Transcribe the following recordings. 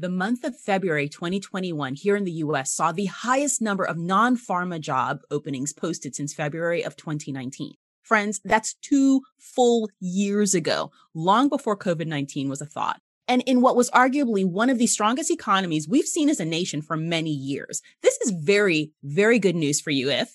The month of February 2021 here in the US saw the highest number of non farm job openings posted since February of 2019. Friends, that's two full years ago, long before COVID 19 was a thought. And in what was arguably one of the strongest economies we've seen as a nation for many years. This is very, very good news for you if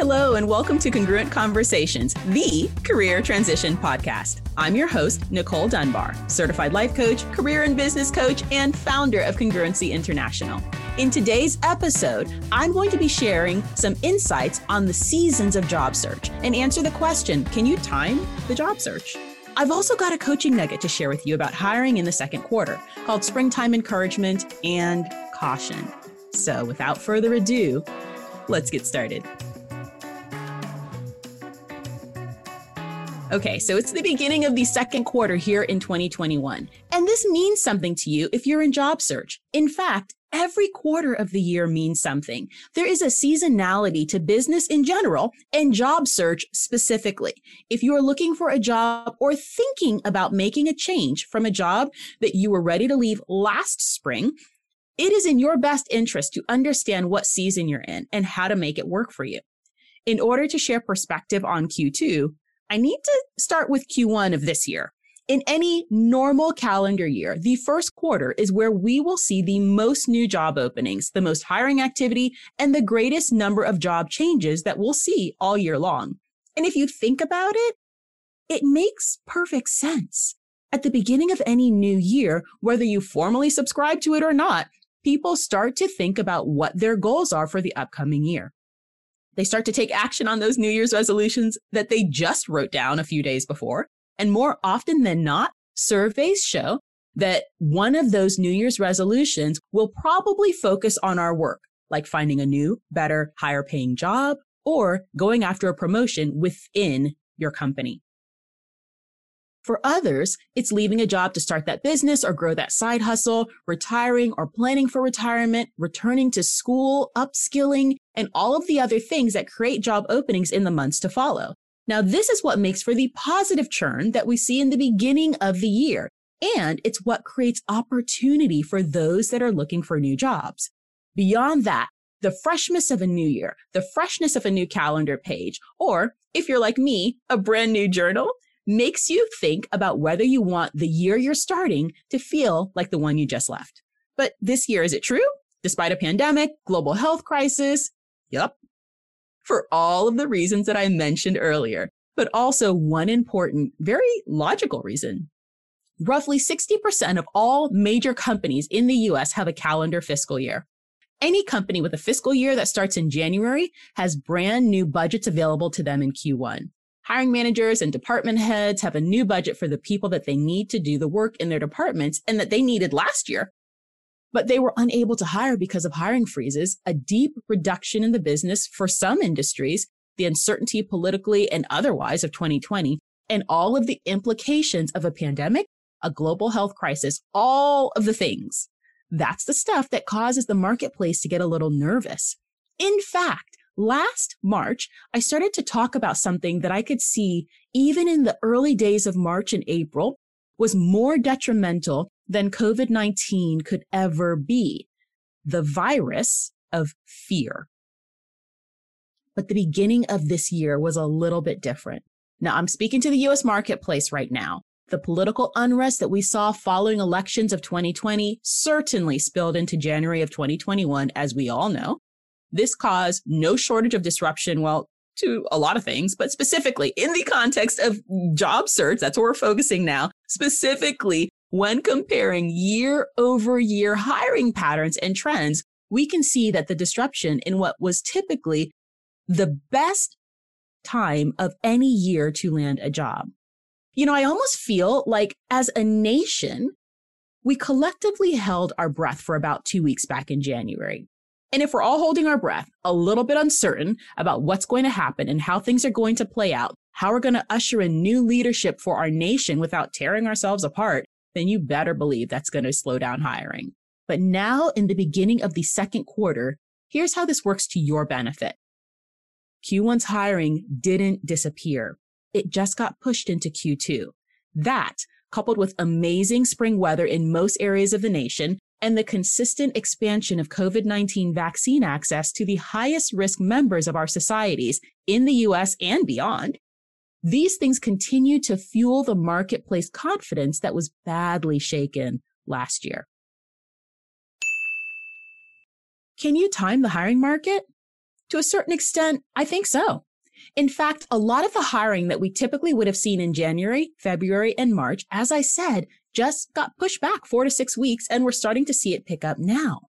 Hello, and welcome to Congruent Conversations, the career transition podcast. I'm your host, Nicole Dunbar, certified life coach, career and business coach, and founder of Congruency International. In today's episode, I'm going to be sharing some insights on the seasons of job search and answer the question can you time the job search? I've also got a coaching nugget to share with you about hiring in the second quarter called Springtime Encouragement and Caution. So, without further ado, let's get started. Okay, so it's the beginning of the second quarter here in 2021. And this means something to you if you're in job search. In fact, every quarter of the year means something. There is a seasonality to business in general and job search specifically. If you are looking for a job or thinking about making a change from a job that you were ready to leave last spring, it is in your best interest to understand what season you're in and how to make it work for you. In order to share perspective on Q2, I need to start with Q1 of this year. In any normal calendar year, the first quarter is where we will see the most new job openings, the most hiring activity, and the greatest number of job changes that we'll see all year long. And if you think about it, it makes perfect sense. At the beginning of any new year, whether you formally subscribe to it or not, people start to think about what their goals are for the upcoming year. They start to take action on those New Year's resolutions that they just wrote down a few days before. And more often than not, surveys show that one of those New Year's resolutions will probably focus on our work, like finding a new, better, higher paying job or going after a promotion within your company. For others, it's leaving a job to start that business or grow that side hustle, retiring or planning for retirement, returning to school, upskilling, and all of the other things that create job openings in the months to follow. Now, this is what makes for the positive churn that we see in the beginning of the year. And it's what creates opportunity for those that are looking for new jobs. Beyond that, the freshness of a new year, the freshness of a new calendar page, or if you're like me, a brand new journal, makes you think about whether you want the year you're starting to feel like the one you just left. But this year, is it true? Despite a pandemic, global health crisis? Yep. For all of the reasons that I mentioned earlier, but also one important, very logical reason. Roughly 60% of all major companies in the US have a calendar fiscal year. Any company with a fiscal year that starts in January has brand new budgets available to them in Q1. Hiring managers and department heads have a new budget for the people that they need to do the work in their departments and that they needed last year. But they were unable to hire because of hiring freezes, a deep reduction in the business for some industries, the uncertainty politically and otherwise of 2020, and all of the implications of a pandemic, a global health crisis, all of the things. That's the stuff that causes the marketplace to get a little nervous. In fact, last March, I started to talk about something that I could see even in the early days of March and April was more detrimental than COVID 19 could ever be the virus of fear. But the beginning of this year was a little bit different. Now, I'm speaking to the US marketplace right now. The political unrest that we saw following elections of 2020 certainly spilled into January of 2021, as we all know. This caused no shortage of disruption, well, to a lot of things, but specifically in the context of job search, that's what we're focusing now, specifically when comparing year over year hiring patterns and trends, we can see that the disruption in what was typically the best time of any year to land a job. You know, I almost feel like as a nation, we collectively held our breath for about two weeks back in January. And if we're all holding our breath, a little bit uncertain about what's going to happen and how things are going to play out, how we're going to usher in new leadership for our nation without tearing ourselves apart, then you better believe that's going to slow down hiring. But now in the beginning of the second quarter, Here's how this works to your benefit. Q1's hiring didn't disappear. It just got pushed into Q2. That, coupled with amazing spring weather in most areas of the nation and the consistent expansion of COVID 19 vaccine access to the highest risk members of our societies in the US and beyond, these things continue to fuel the marketplace confidence that was badly shaken last year. Can you time the hiring market? To a certain extent, I think so. In fact, a lot of the hiring that we typically would have seen in January, February, and March, as I said, just got pushed back four to six weeks, and we're starting to see it pick up now.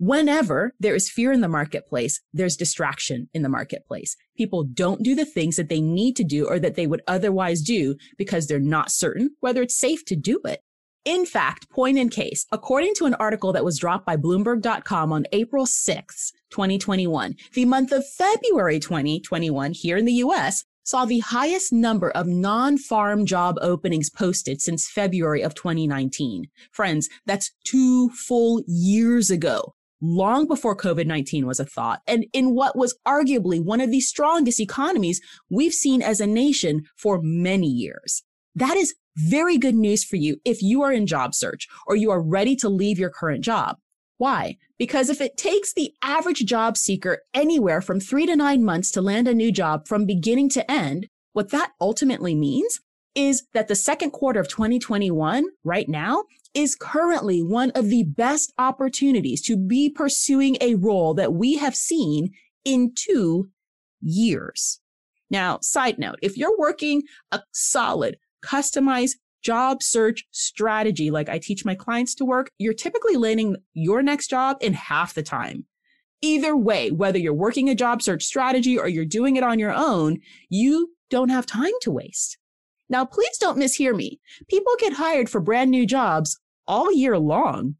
Whenever there is fear in the marketplace, there's distraction in the marketplace. People don't do the things that they need to do or that they would otherwise do because they're not certain whether it's safe to do it. In fact, point in case, according to an article that was dropped by Bloomberg.com on April 6, 2021, the month of February 2021 here in the US saw the highest number of non-farm job openings posted since February of 2019. Friends, that's two full years ago long before COVID 19 was a thought, and in what was arguably one of the strongest economies we've seen as a nation for many years. That is very good news for you if you are in job search or you are ready to leave your current job. Why? Because if it takes the average job seeker anywhere from three to nine months to land a new job from beginning to end, what that ultimately means is that the second quarter of 2021 right now is currently one of the best opportunities to be pursuing a role that we have seen in two years. Now, side note, if you're working a solid customized job search strategy, like I teach my clients to work, you're typically landing your next job in half the time. Either way, whether you're working a job search strategy or you're doing it on your own, you don't have time to waste. Now, please don't mishear me. People get hired for brand new jobs all year long.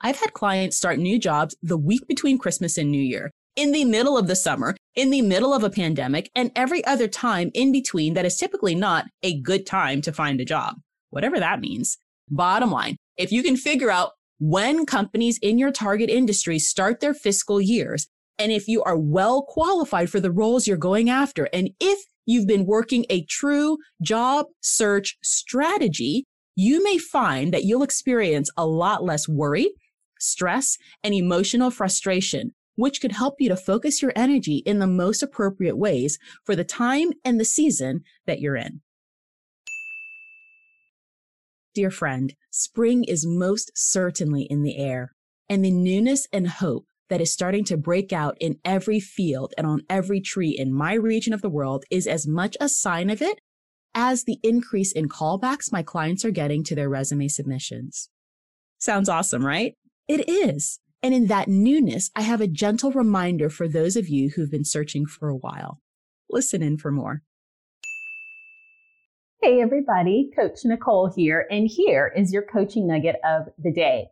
I've had clients start new jobs the week between Christmas and New Year in the middle of the summer, in the middle of a pandemic, and every other time in between that is typically not a good time to find a job, whatever that means. Bottom line, if you can figure out when companies in your target industry start their fiscal years, and if you are well qualified for the roles you're going after, and if you've been working a true job search strategy, you may find that you'll experience a lot less worry, stress, and emotional frustration which could help you to focus your energy in the most appropriate ways for the time and the season that you're in. Dear friend, spring is most certainly in the air, and the newness and hope that is starting to break out in every field and on every tree in my region of the world is as much a sign of it as the increase in callbacks my clients are getting to their resume submissions. Sounds awesome, right? It is. And in that newness, I have a gentle reminder for those of you who've been searching for a while. Listen in for more. Hey, everybody, Coach Nicole here, and here is your coaching nugget of the day.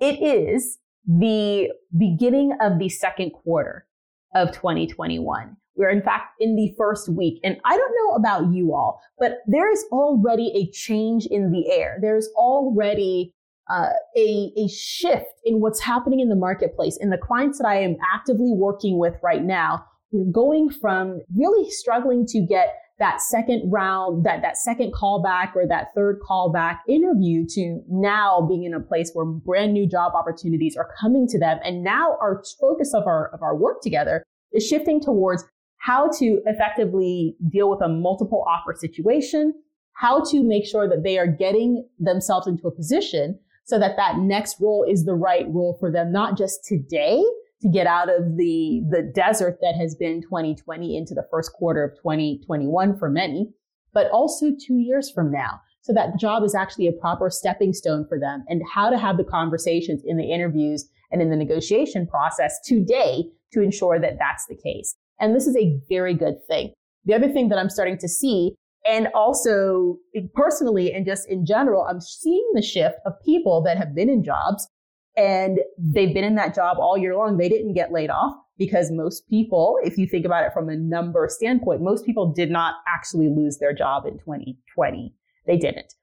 It is the beginning of the second quarter of 2021. We're in fact in the first week. And I don't know about you all, but there is already a change in the air. There's already uh, a, a shift in what's happening in the marketplace. And the clients that I am actively working with right now, we're going from really struggling to get that second round, that, that second callback or that third callback interview to now being in a place where brand new job opportunities are coming to them. And now our focus of our, of our work together is shifting towards how to effectively deal with a multiple offer situation, how to make sure that they are getting themselves into a position so that that next role is the right role for them, not just today to get out of the, the desert that has been 2020 into the first quarter of 2021 for many, but also two years from now. So that job is actually a proper stepping stone for them and how to have the conversations in the interviews and in the negotiation process today to ensure that that's the case. And this is a very good thing. The other thing that I'm starting to see and also personally and just in general, I'm seeing the shift of people that have been in jobs and they've been in that job all year long. They didn't get laid off because most people, if you think about it from a number standpoint, most people did not actually lose their job in 2020. They didn't.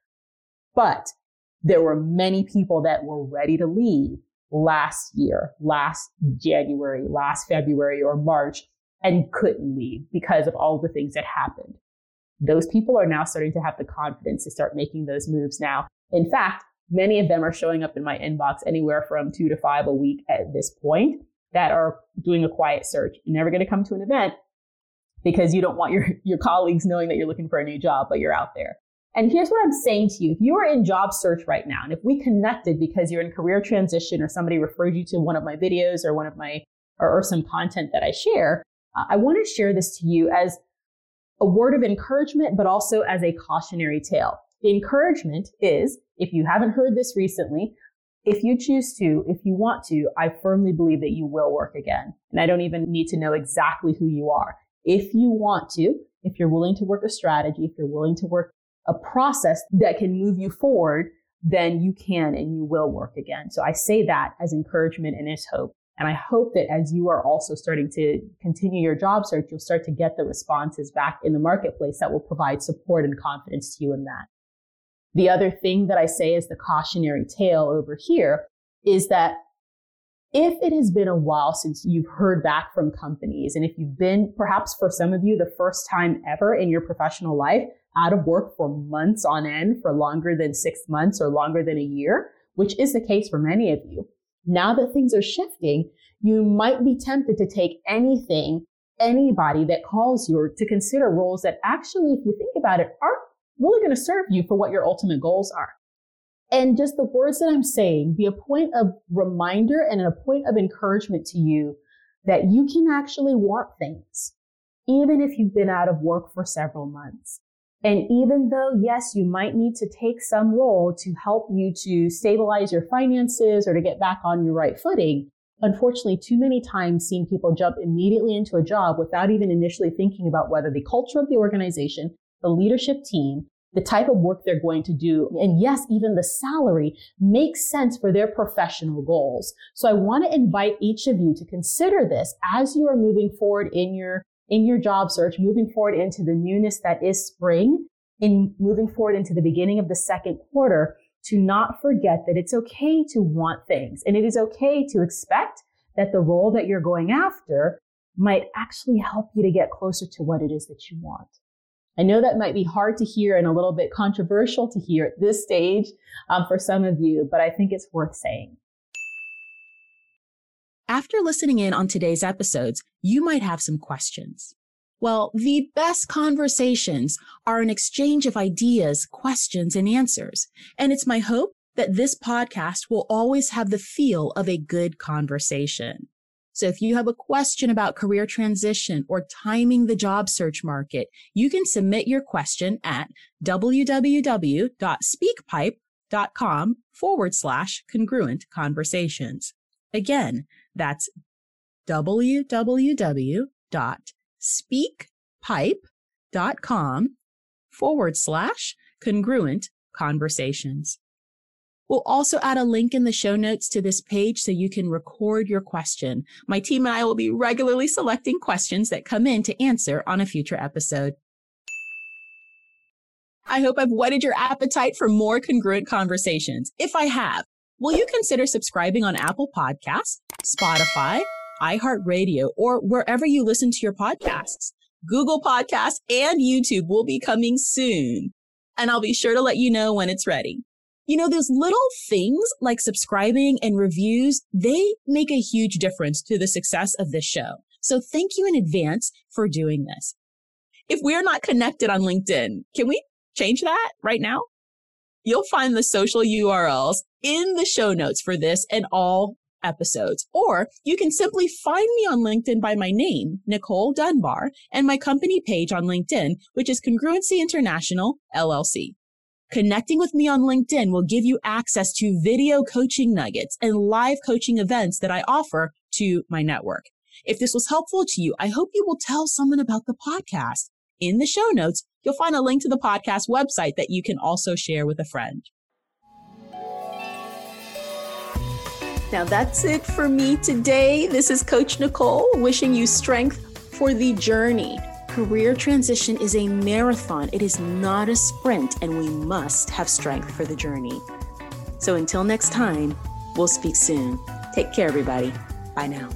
But there were many people that were ready to leave last year, last January, last February or March and couldn't leave because of all the things that happened. Those people are now starting to have the confidence to start making those moves now. In fact, many of them are showing up in my inbox anywhere from two to five a week at this point that are doing a quiet search. You're never going to come to an event because you don't want your, your colleagues knowing that you're looking for a new job, but you're out there. And here's what I'm saying to you. If you are in job search right now, and if we connected because you're in career transition or somebody referred you to one of my videos or one of my, or, or some content that I share, I want to share this to you as a word of encouragement, but also as a cautionary tale. The encouragement is, if you haven't heard this recently, if you choose to, if you want to, I firmly believe that you will work again. And I don't even need to know exactly who you are. If you want to, if you're willing to work a strategy, if you're willing to work a process that can move you forward, then you can and you will work again. So I say that as encouragement and as hope. And I hope that as you are also starting to continue your job search, you'll start to get the responses back in the marketplace that will provide support and confidence to you in that. The other thing that I say is the cautionary tale over here is that if it has been a while since you've heard back from companies, and if you've been perhaps for some of you the first time ever in your professional life out of work for months on end, for longer than six months or longer than a year, which is the case for many of you, now that things are shifting, you might be tempted to take anything, anybody that calls you or to consider roles that actually, if you think about it, aren't really going to serve you for what your ultimate goals are. And just the words that I'm saying be a point of reminder and a point of encouragement to you that you can actually want things, even if you've been out of work for several months. And even though, yes, you might need to take some role to help you to stabilize your finances or to get back on your right footing, unfortunately, too many times seeing people jump immediately into a job without even initially thinking about whether the culture of the organization, the leadership team, the type of work they're going to do, and yes, even the salary makes sense for their professional goals. So I want to invite each of you to consider this as you are moving forward in your in your job search, moving forward into the newness that is spring, in moving forward into the beginning of the second quarter, to not forget that it's okay to want things and it is okay to expect that the role that you're going after might actually help you to get closer to what it is that you want. I know that might be hard to hear and a little bit controversial to hear at this stage um, for some of you, but I think it's worth saying. After listening in on today's episodes, you might have some questions. Well, the best conversations are an exchange of ideas, questions, and answers. And it's my hope that this podcast will always have the feel of a good conversation. So if you have a question about career transition or timing the job search market, you can submit your question at www.speakpipe.com forward slash congruent conversations. Again, that's www.speakpipe.com forward slash congruent conversations. We'll also add a link in the show notes to this page so you can record your question. My team and I will be regularly selecting questions that come in to answer on a future episode. I hope I've whetted your appetite for more congruent conversations. If I have, will you consider subscribing on Apple Podcasts, Spotify, iHeartRadio, or wherever you listen to your podcasts? Google Podcasts and YouTube will be coming soon. And I'll be sure to let you know when it's ready. You know, those little things like subscribing and reviews, they make a huge difference to the success of this show. So thank you in advance for doing this. If we're not connected on LinkedIn, can we change that right now? You'll find the social URLs in the show notes for this and all episodes. Or you can simply find me on LinkedIn by my name, Nicole Dunbar, and my company page on LinkedIn, which is Congruency International LLC. Connecting with me on LinkedIn will give you access to video coaching nuggets and live coaching events that I offer to my network. If this was helpful to you, I hope you will tell someone about the podcast. In the show notes, you'll find a link to the podcast website that you can also share with a friend. Now that's it for me today. This is Coach Nicole wishing you strength for the journey. Career transition is a marathon, it is not a sprint, and we must have strength for the journey. So until next time, we'll speak soon. Take care, everybody. Bye now.